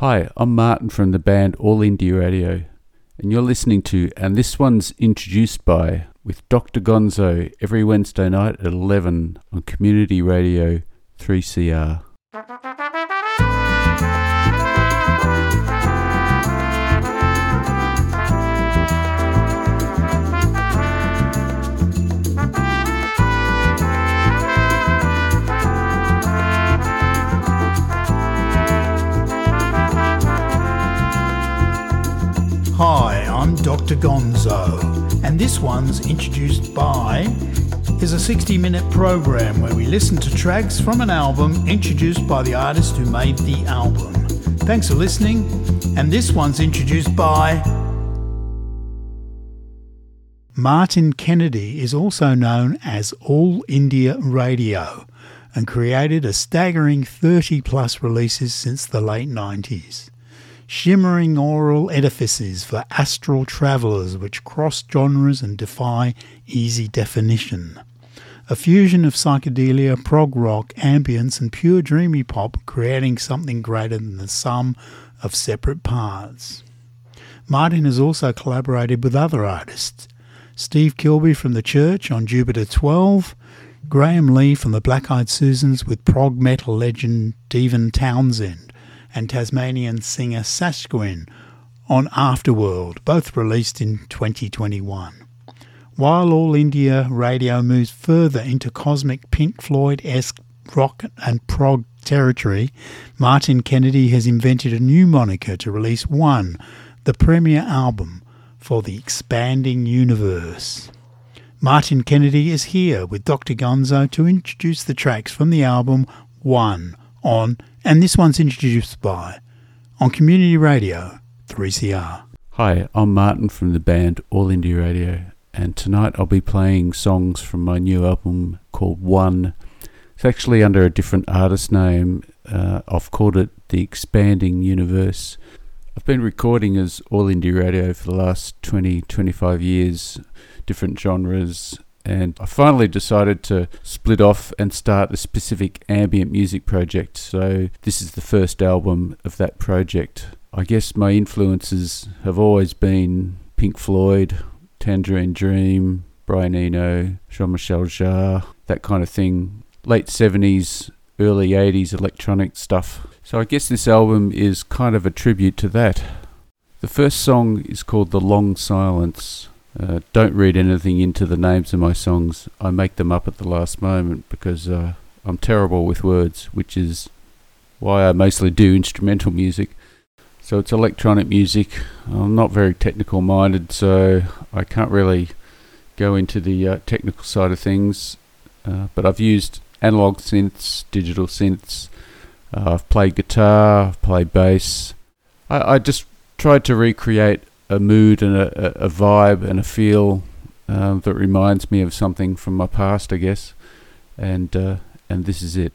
Hi, I'm Martin from the band All India Radio, and you're listening to And This One's Introduced By with Dr. Gonzo every Wednesday night at 11 on Community Radio 3CR. Dr. Gonzo, and this one's introduced by is a 60 minute program where we listen to tracks from an album introduced by the artist who made the album. Thanks for listening, and this one's introduced by. Martin Kennedy is also known as All India Radio and created a staggering 30 plus releases since the late 90s shimmering aural edifices for astral travellers which cross genres and defy easy definition. A fusion of psychedelia, prog rock, ambience, and pure dreamy pop, creating something greater than the sum of separate parts. Martin has also collaborated with other artists Steve Kilbey from The Church on Jupiter 12, Graham Lee from the Black Eyed Susans with prog metal legend Devin Townsend and Tasmanian singer Sasquin on Afterworld, both released in 2021. While All India Radio moves further into cosmic Pink Floyd esque rock and prog territory, Martin Kennedy has invented a new moniker to release One, the premier album for the expanding universe. Martin Kennedy is here with Dr. Gonzo to introduce the tracks from the album One on and this one's introduced by on Community Radio 3CR. Hi, I'm Martin from the band All India Radio, and tonight I'll be playing songs from my new album called One. It's actually under a different artist name. Uh, I've called it The Expanding Universe. I've been recording as All India Radio for the last 20, 25 years, different genres, and I finally decided to split off and start a specific ambient music project. So this is the first album of that project. I guess my influences have always been Pink Floyd, Tangerine Dream, Brian Eno, Jean-Michel Jarre, that kind of thing. Late 70s, early 80s electronic stuff. So I guess this album is kind of a tribute to that. The first song is called The Long Silence. Uh, don't read anything into the names of my songs. I make them up at the last moment because uh, I'm terrible with words, which is why I mostly do instrumental music. So it's electronic music. I'm not very technical minded, so I can't really go into the uh, technical side of things. Uh, but I've used analog synths, digital synths. Uh, I've played guitar, I've played bass. I, I just tried to recreate a mood and a, a vibe and a feel um, that reminds me of something from my past, I guess. And uh, and this is it.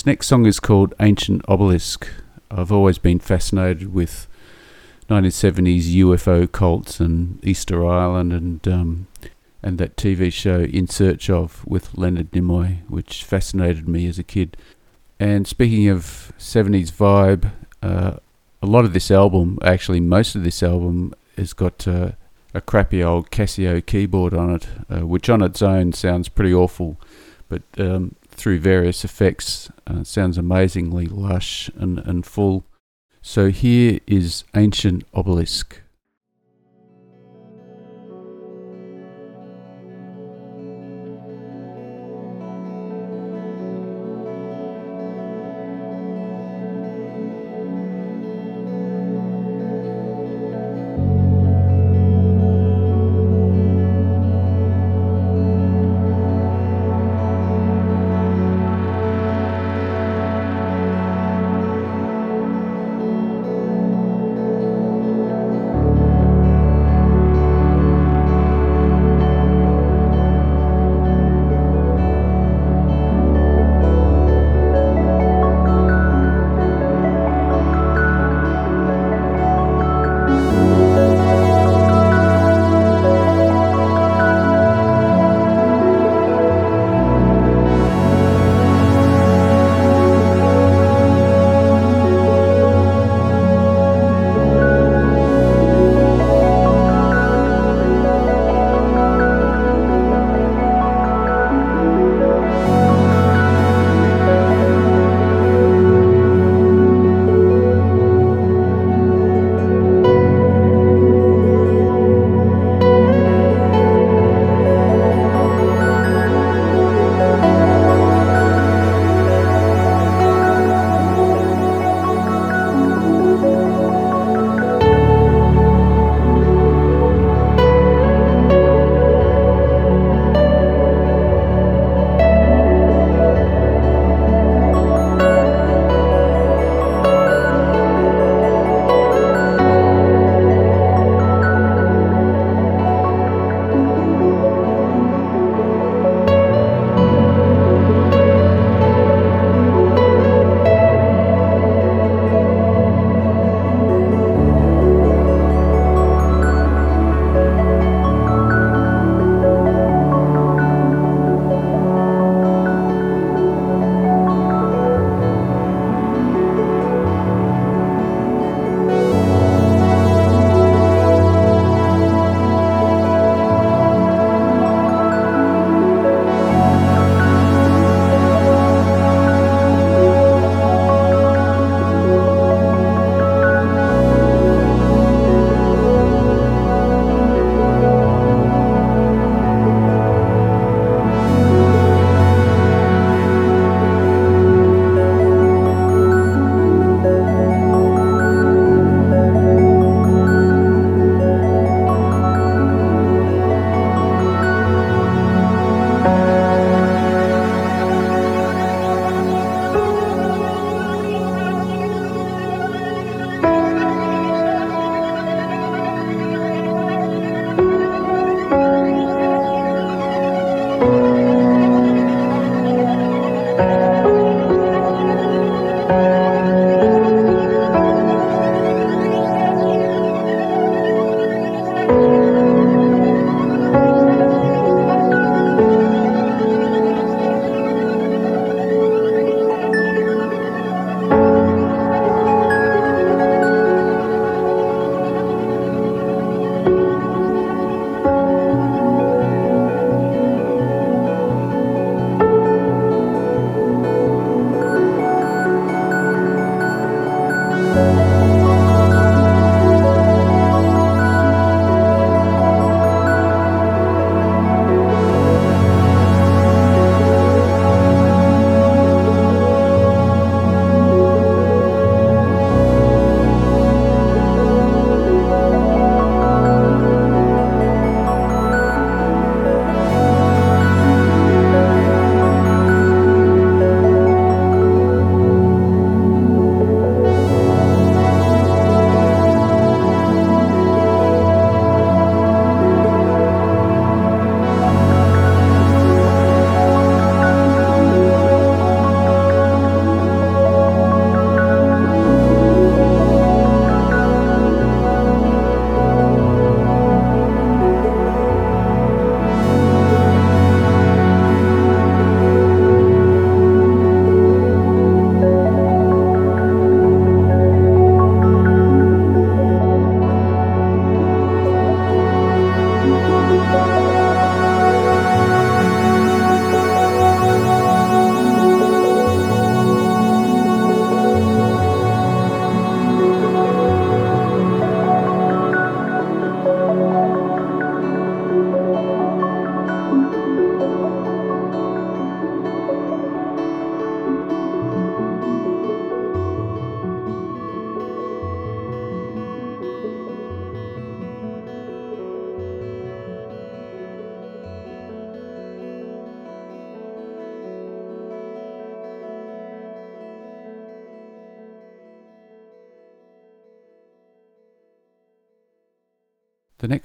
This next song is called Ancient Obelisk. I've always been fascinated with 1970s UFO cults and Easter Island and um, and that TV show In Search of with Leonard Nimoy, which fascinated me as a kid. And speaking of 70s vibe, uh, a lot of this album, actually most of this album, has got uh, a crappy old Casio keyboard on it, uh, which on its own sounds pretty awful, but um, through various effects uh, sounds amazingly lush and, and full. So here is Ancient Obelisk.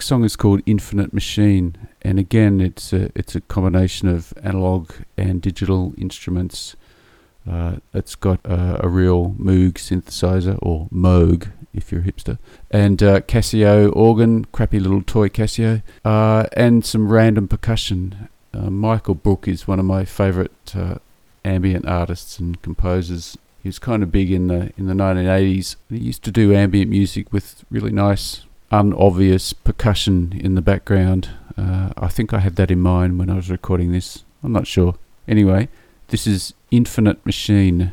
Next song is called Infinite Machine, and again, it's a, it's a combination of analog and digital instruments. Uh, it's got a real Moog synthesizer, or Moog if you're a hipster, and uh, Casio organ, crappy little toy Casio, uh, and some random percussion. Uh, Michael Brook is one of my favourite uh, ambient artists and composers. He was kind of big in the in the 1980s. He used to do ambient music with really nice, unobvious percussion in the background. Uh, I think I had that in mind when I was recording this. I'm not sure. Anyway, this is Infinite Machine.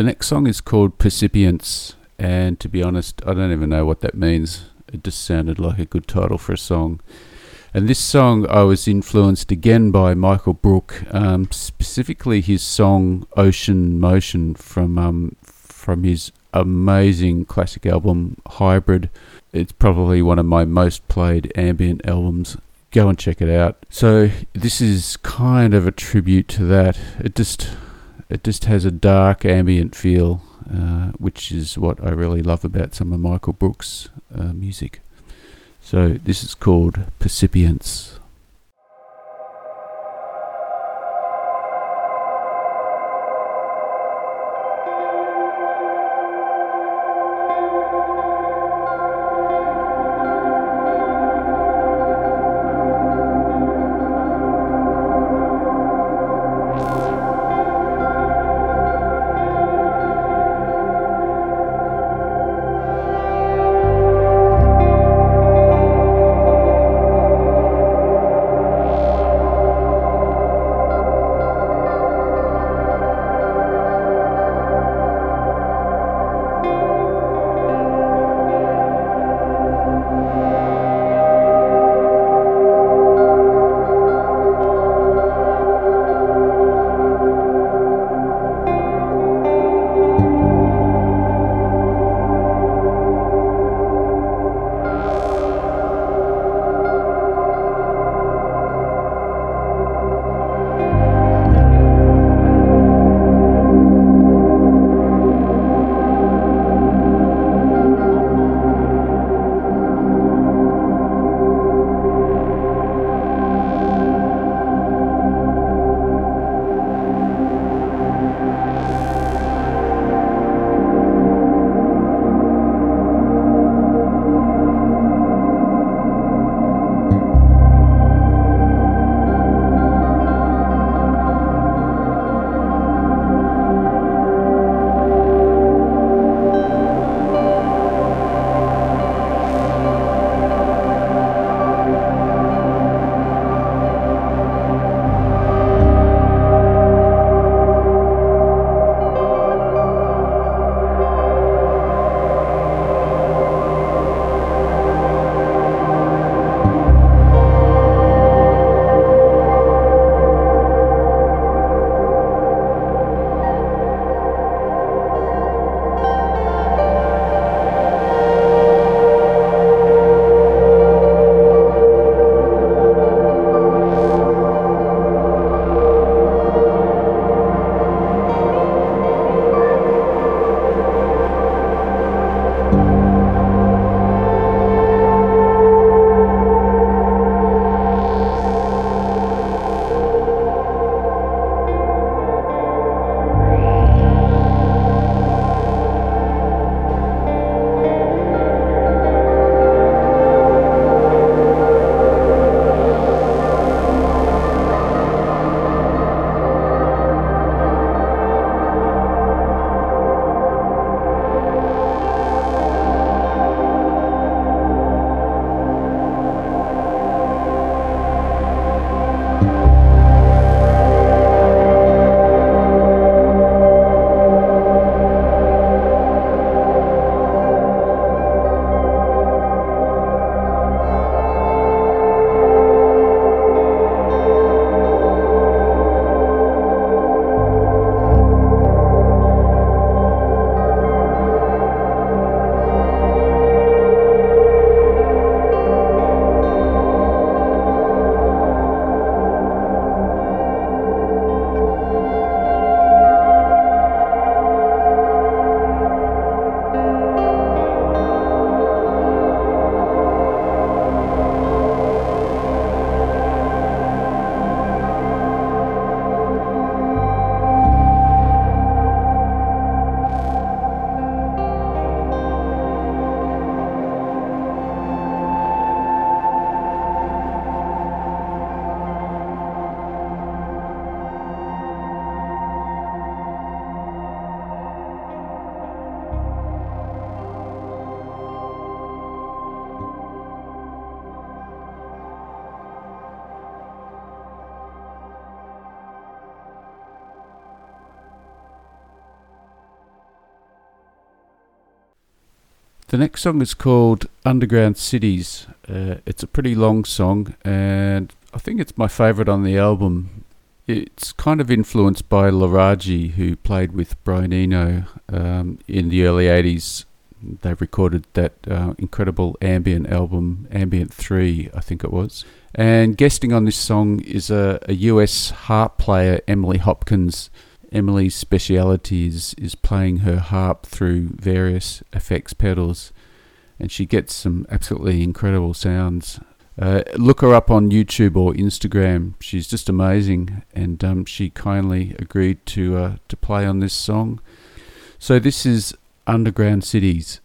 The next song is called Percipience, and to be honest, I don't even know what that means. It just sounded like a good title for a song. And this song, I was influenced again by Michael Brook, um, specifically his song "Ocean Motion" from um, from his amazing classic album Hybrid. It's probably one of my most played ambient albums. Go and check it out. So this is kind of a tribute to that. It just it just has a dark ambient feel, uh, which is what I really love about some of Michael Brook's uh, music. So this is called Percipience. The next song is called Underground Cities. Uh, it's a pretty long song, and I think it's my favourite on the album. It's kind of influenced by Laraaji, who played with Brian Eno um, in the early 80s. They recorded that uh, incredible ambient album, Ambient 3, I think it was. And guesting on this song is a, a US harp player, Emily Hopkins. Emily's speciality is, is playing her harp through various effects pedals, and she gets some absolutely incredible sounds. Uh, look her up on YouTube or Instagram. She's just amazing, and um, she kindly agreed to uh, to play on this song. So this is Underground Cities.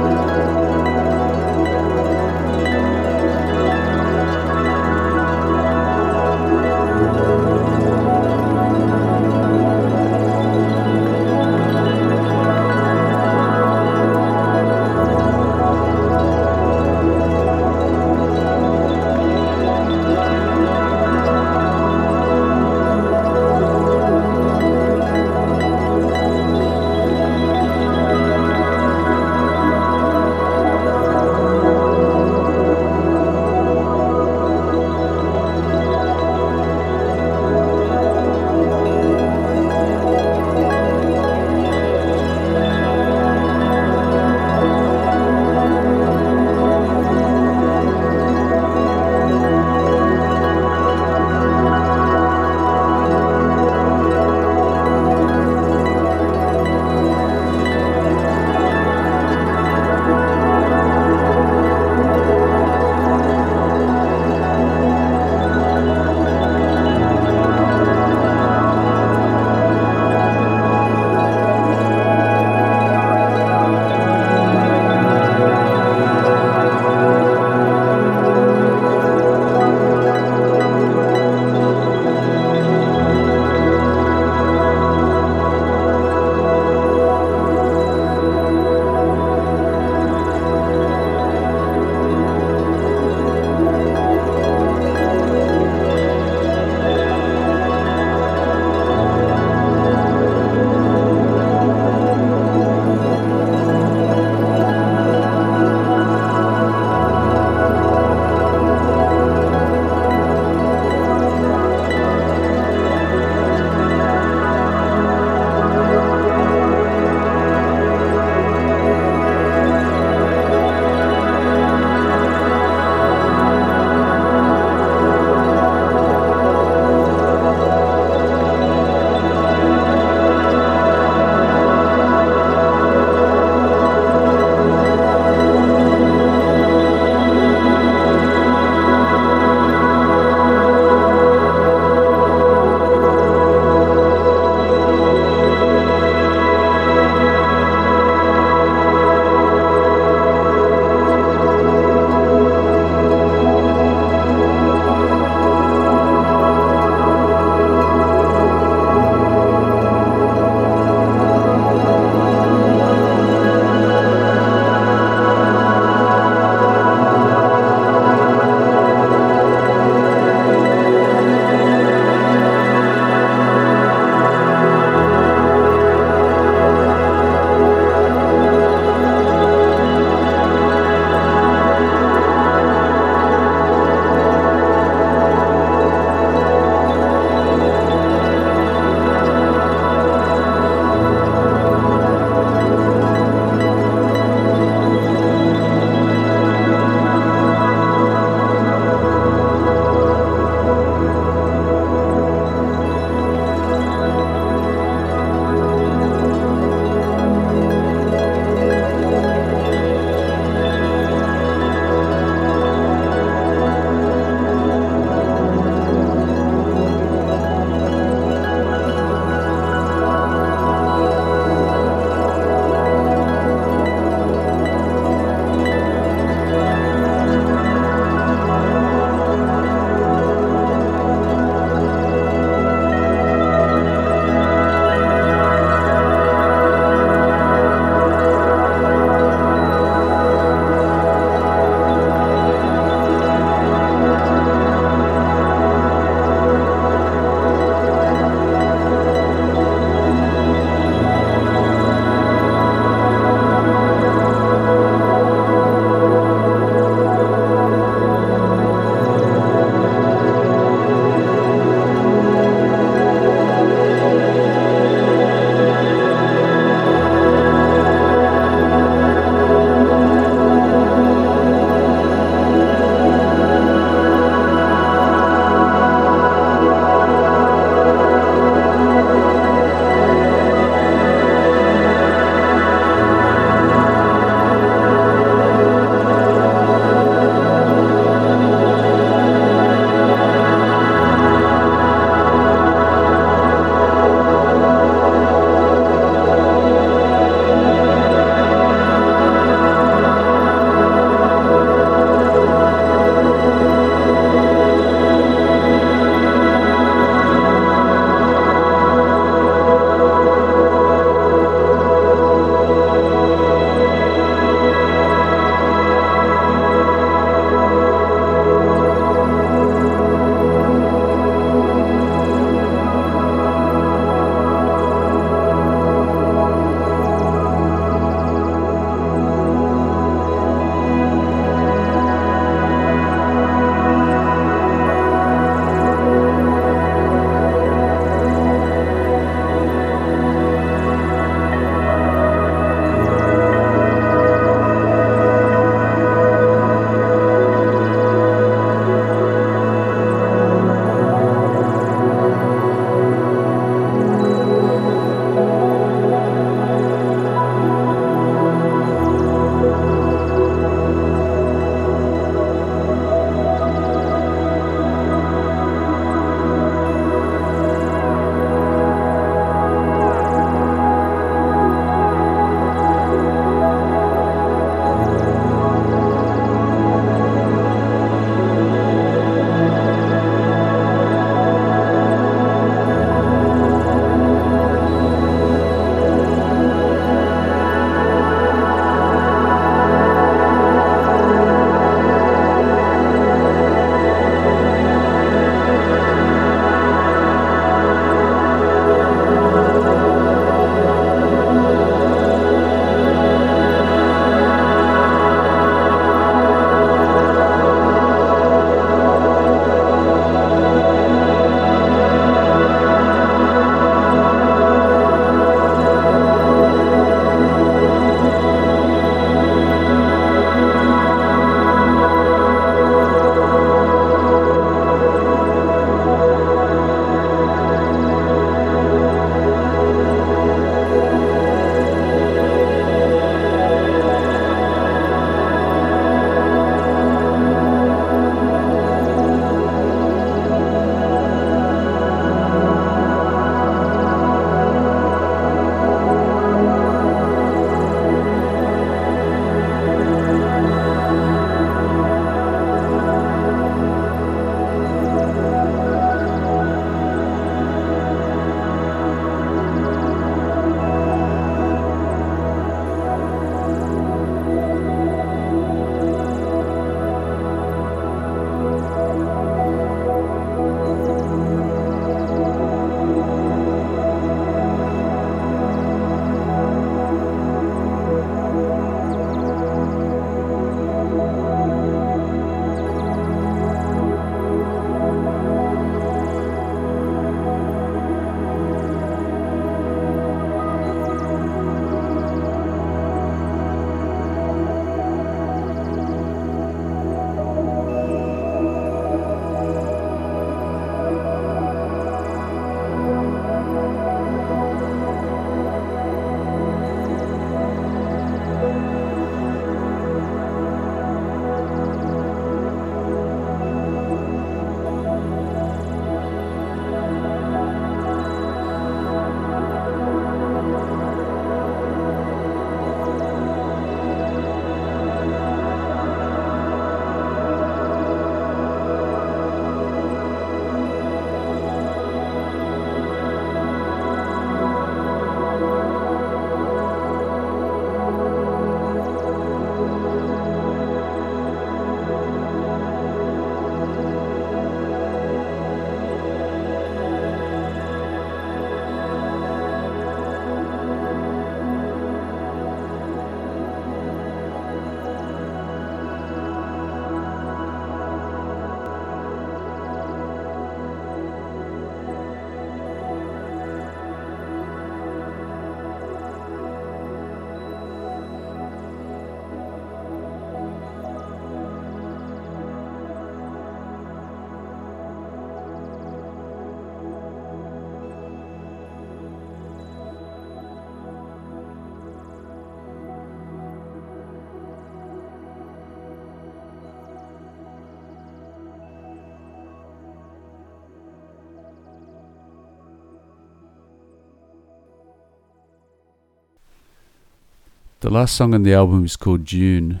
The last song on the album is called Dune,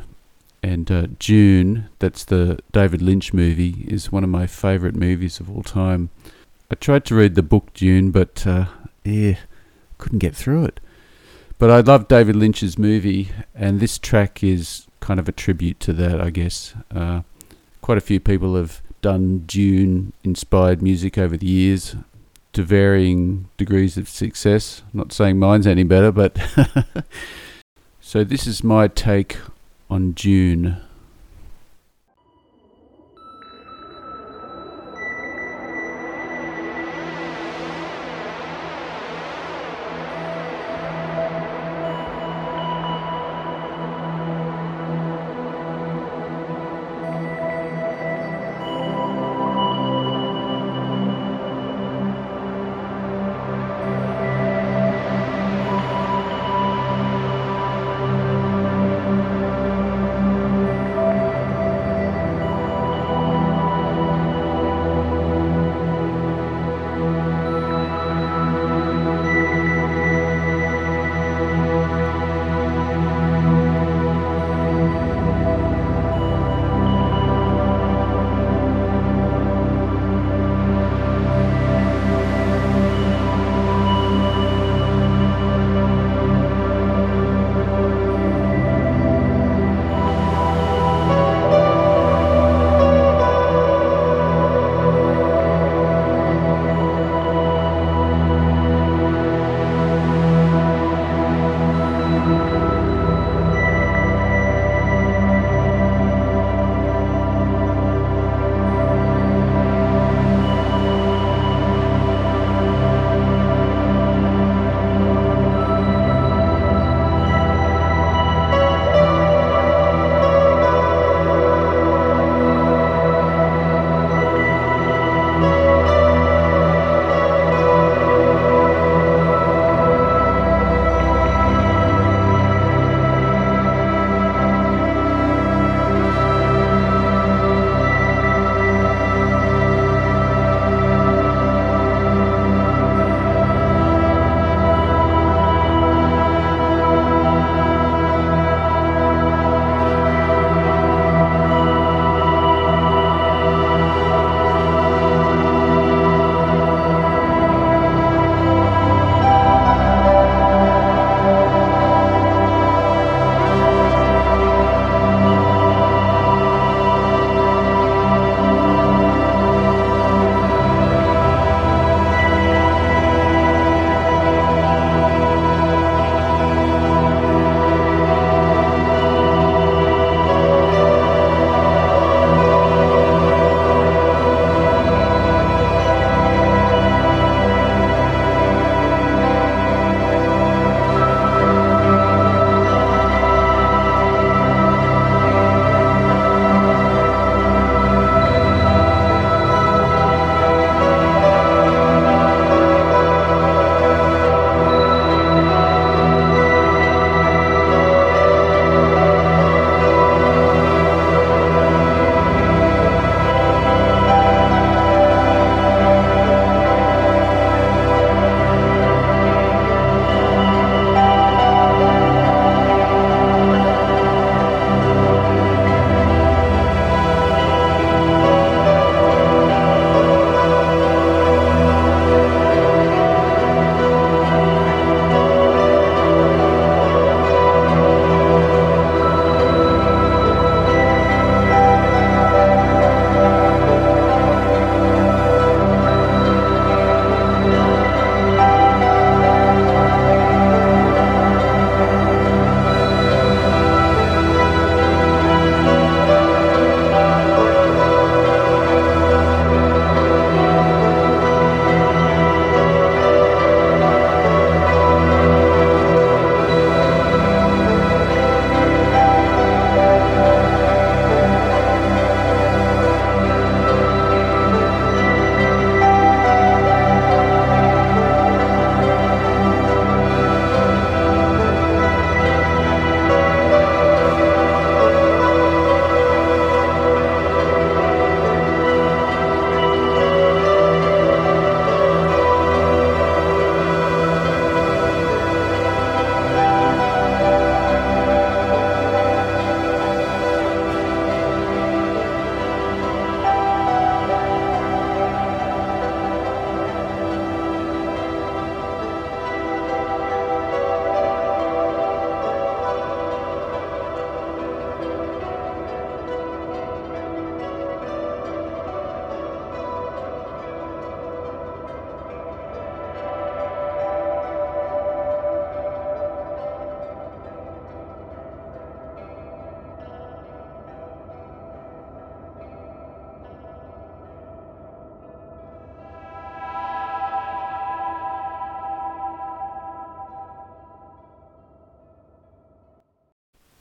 and uh, Dune, that's the David Lynch movie, is one of my favourite movies of all time. I tried to read the book Dune, but uh, yeah, couldn't get through it. But I love David Lynch's movie, and this track is kind of a tribute to that, I guess. Uh, quite a few people have done Dune inspired music over the years to varying degrees of success. not saying mine's any better, but. so this is my take on Dune.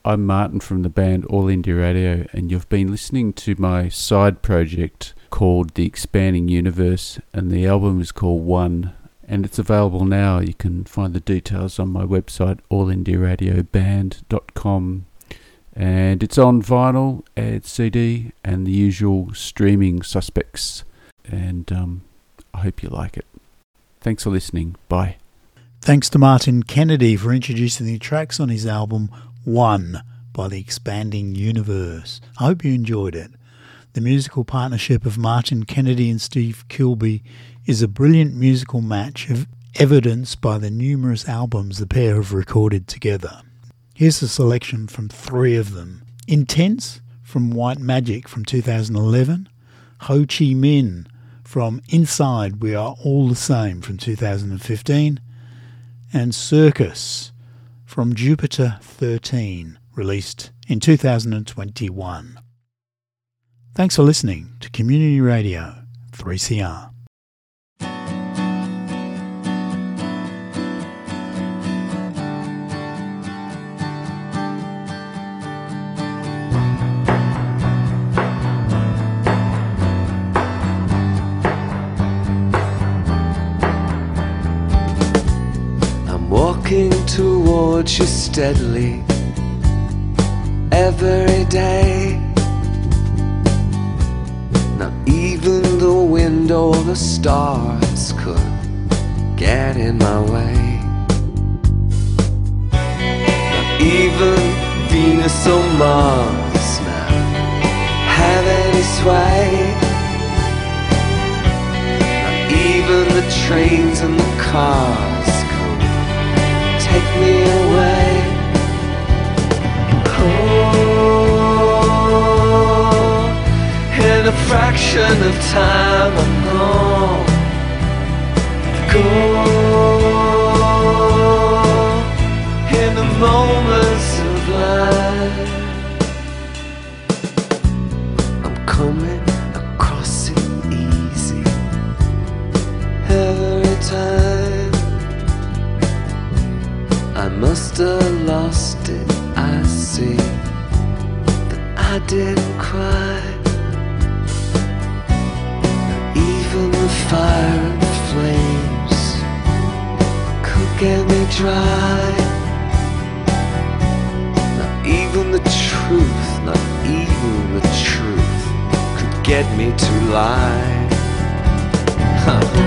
I'm Martin from the band All India Radio, and you've been listening to my side project called The Expanding Universe, and the album is called One, and it's available now. You can find the details on my website, allindiaradioband.com. And it's on vinyl, and CD, and the usual streaming suspects. And um, I hope you like it. Thanks for listening. Bye. Thanks to Martin Kennedy for introducing the tracks on his album One by the Expanding Universe. I hope you enjoyed it. The musical partnership of Martin Kennedy and Steve Kilbey is a brilliant musical match of evidenced by the numerous albums the pair have recorded together. Here's a selection from three of them. Intense from White Magic from 2011, Ho Chi Minh from Inside We Are All the Same from 2015, and Circus from Jupiter 13, released in 2021. Thanks for listening to Community Radio 3CR. You steadily every day. Not even the wind or the stars could get in my way. Not even Venus or Mars now have any sway. Not even the trains and the cars could take me away. A fraction of time, I'm gone. In the moments of life. I'm coming across it easy every time. I must have lost it. I see that I didn't cry. Fire and flames could get me dry. Not even the truth, not even the truth could get me to lie. Huh.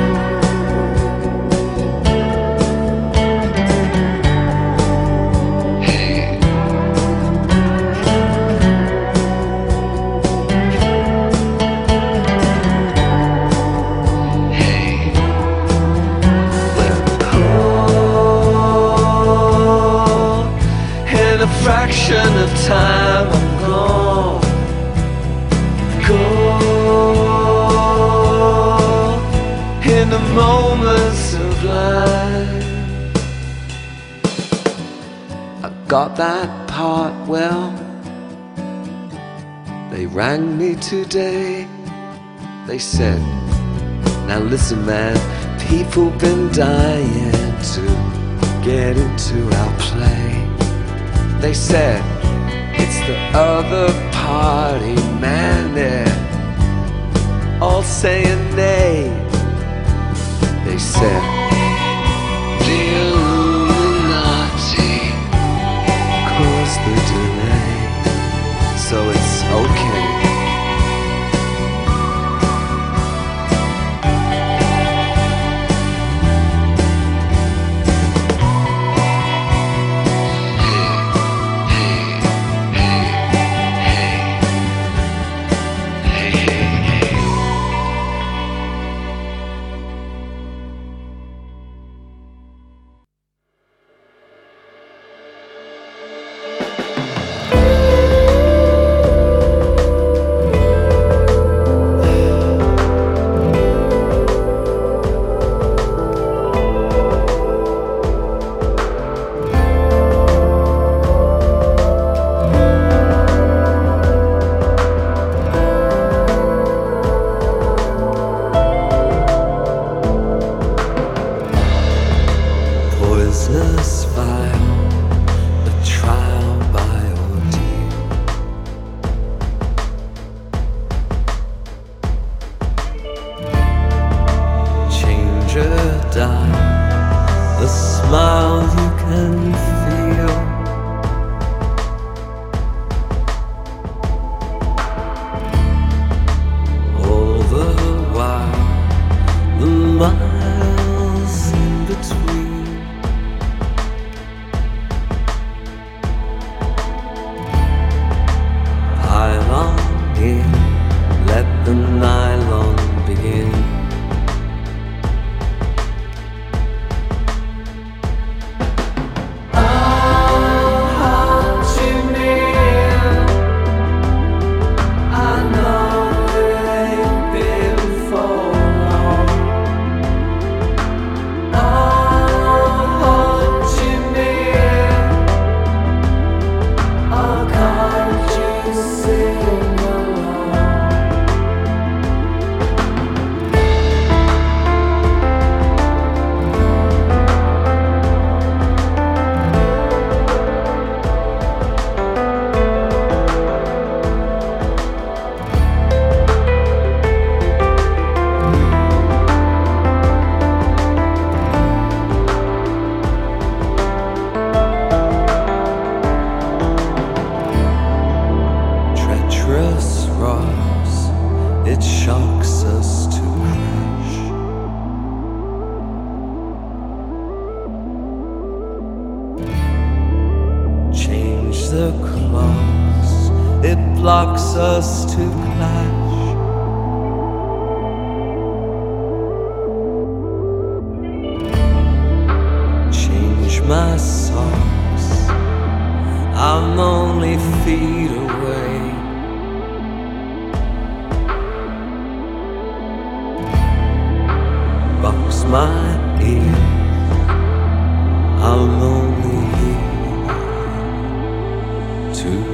Rang me today. They said, Now listen, man, people been dying to get into our play. They said, It's the other party, man, they're all saying nay. They said, die, the smile you can feel. Ears, I'm only here today.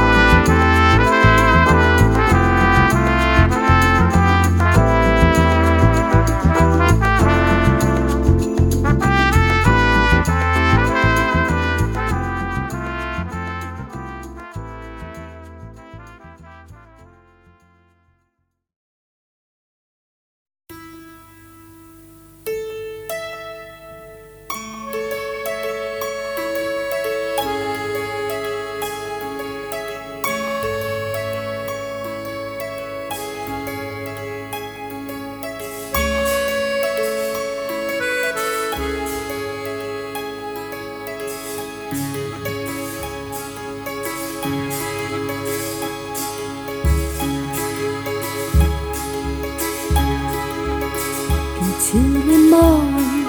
morgen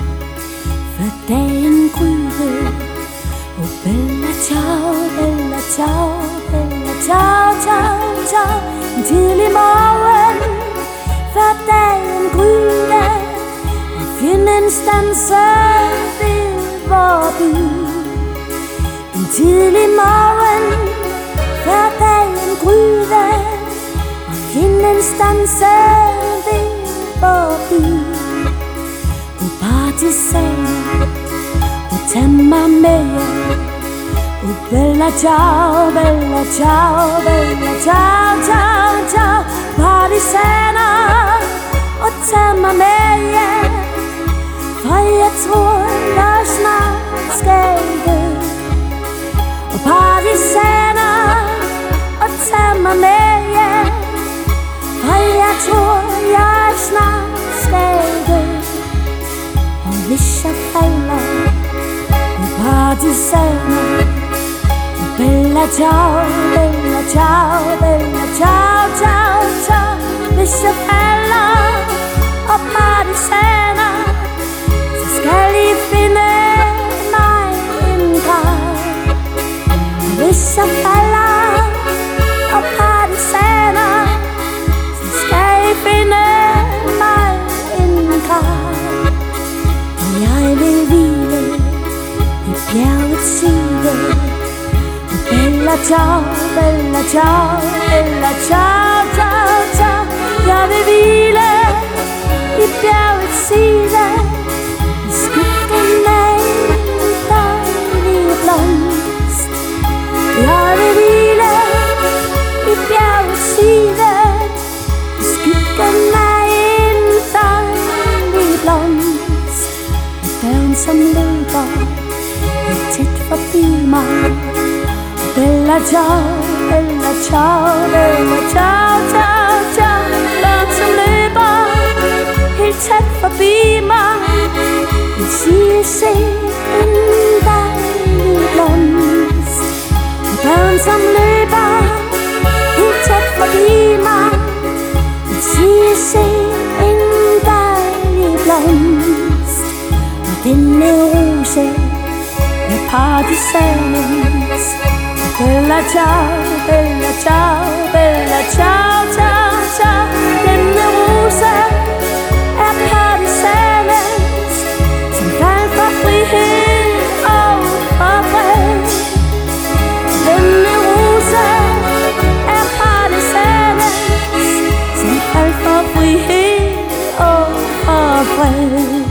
Før dagen gryder Oh bella ciao, bella ciao, bella ciao, ciao, ciao En tidlig morgen Før dagen gryder Og fjenden stanser ved vor by En tidlig morgen Før dagen gryder Og fjenden stanser ved vor by altid sagde Du tager mig med Oh bella ciao, bella ciao, bella ciao, ciao, ciao Parisena Og oh, tag mig med hjem For jeg tror, der snart skal dø Og oh, Parisena Og oh, tag mig med hjem For jeg tror, jeg snart skal dø vissa fällor I partisaner Bella ciao, bella ciao, bella ciao, ciao, ciao. Vissa fällor og partisaner Så skal I finde mig en grav Vissa fællor og partisaner Så skal I finde Ciao bella ciao e la ciao ciao ciao la vedile ti bjergets side. I skyggen af en dejlig blomst. Jeg vil hvile i bjergets side. I skyggen af en dejlig blomst. Børn som løber tæt forbi mig. Bella ciao, bella ciao, bella ciao, ciao, ciao. Børn som løber helt tæt forbi mig Vil sige, se en dejlig blomst Børn som løber helt tæt forbi mig Vil sige, se en dejlig blomst Og denne rose er partisanens Bella ciao, bella ciao, bella ciao, ciao, ciao. Denne rose er partisanens Som faldt for frihed og for fred Denne rose er partisanens Som faldt for frihed og for fred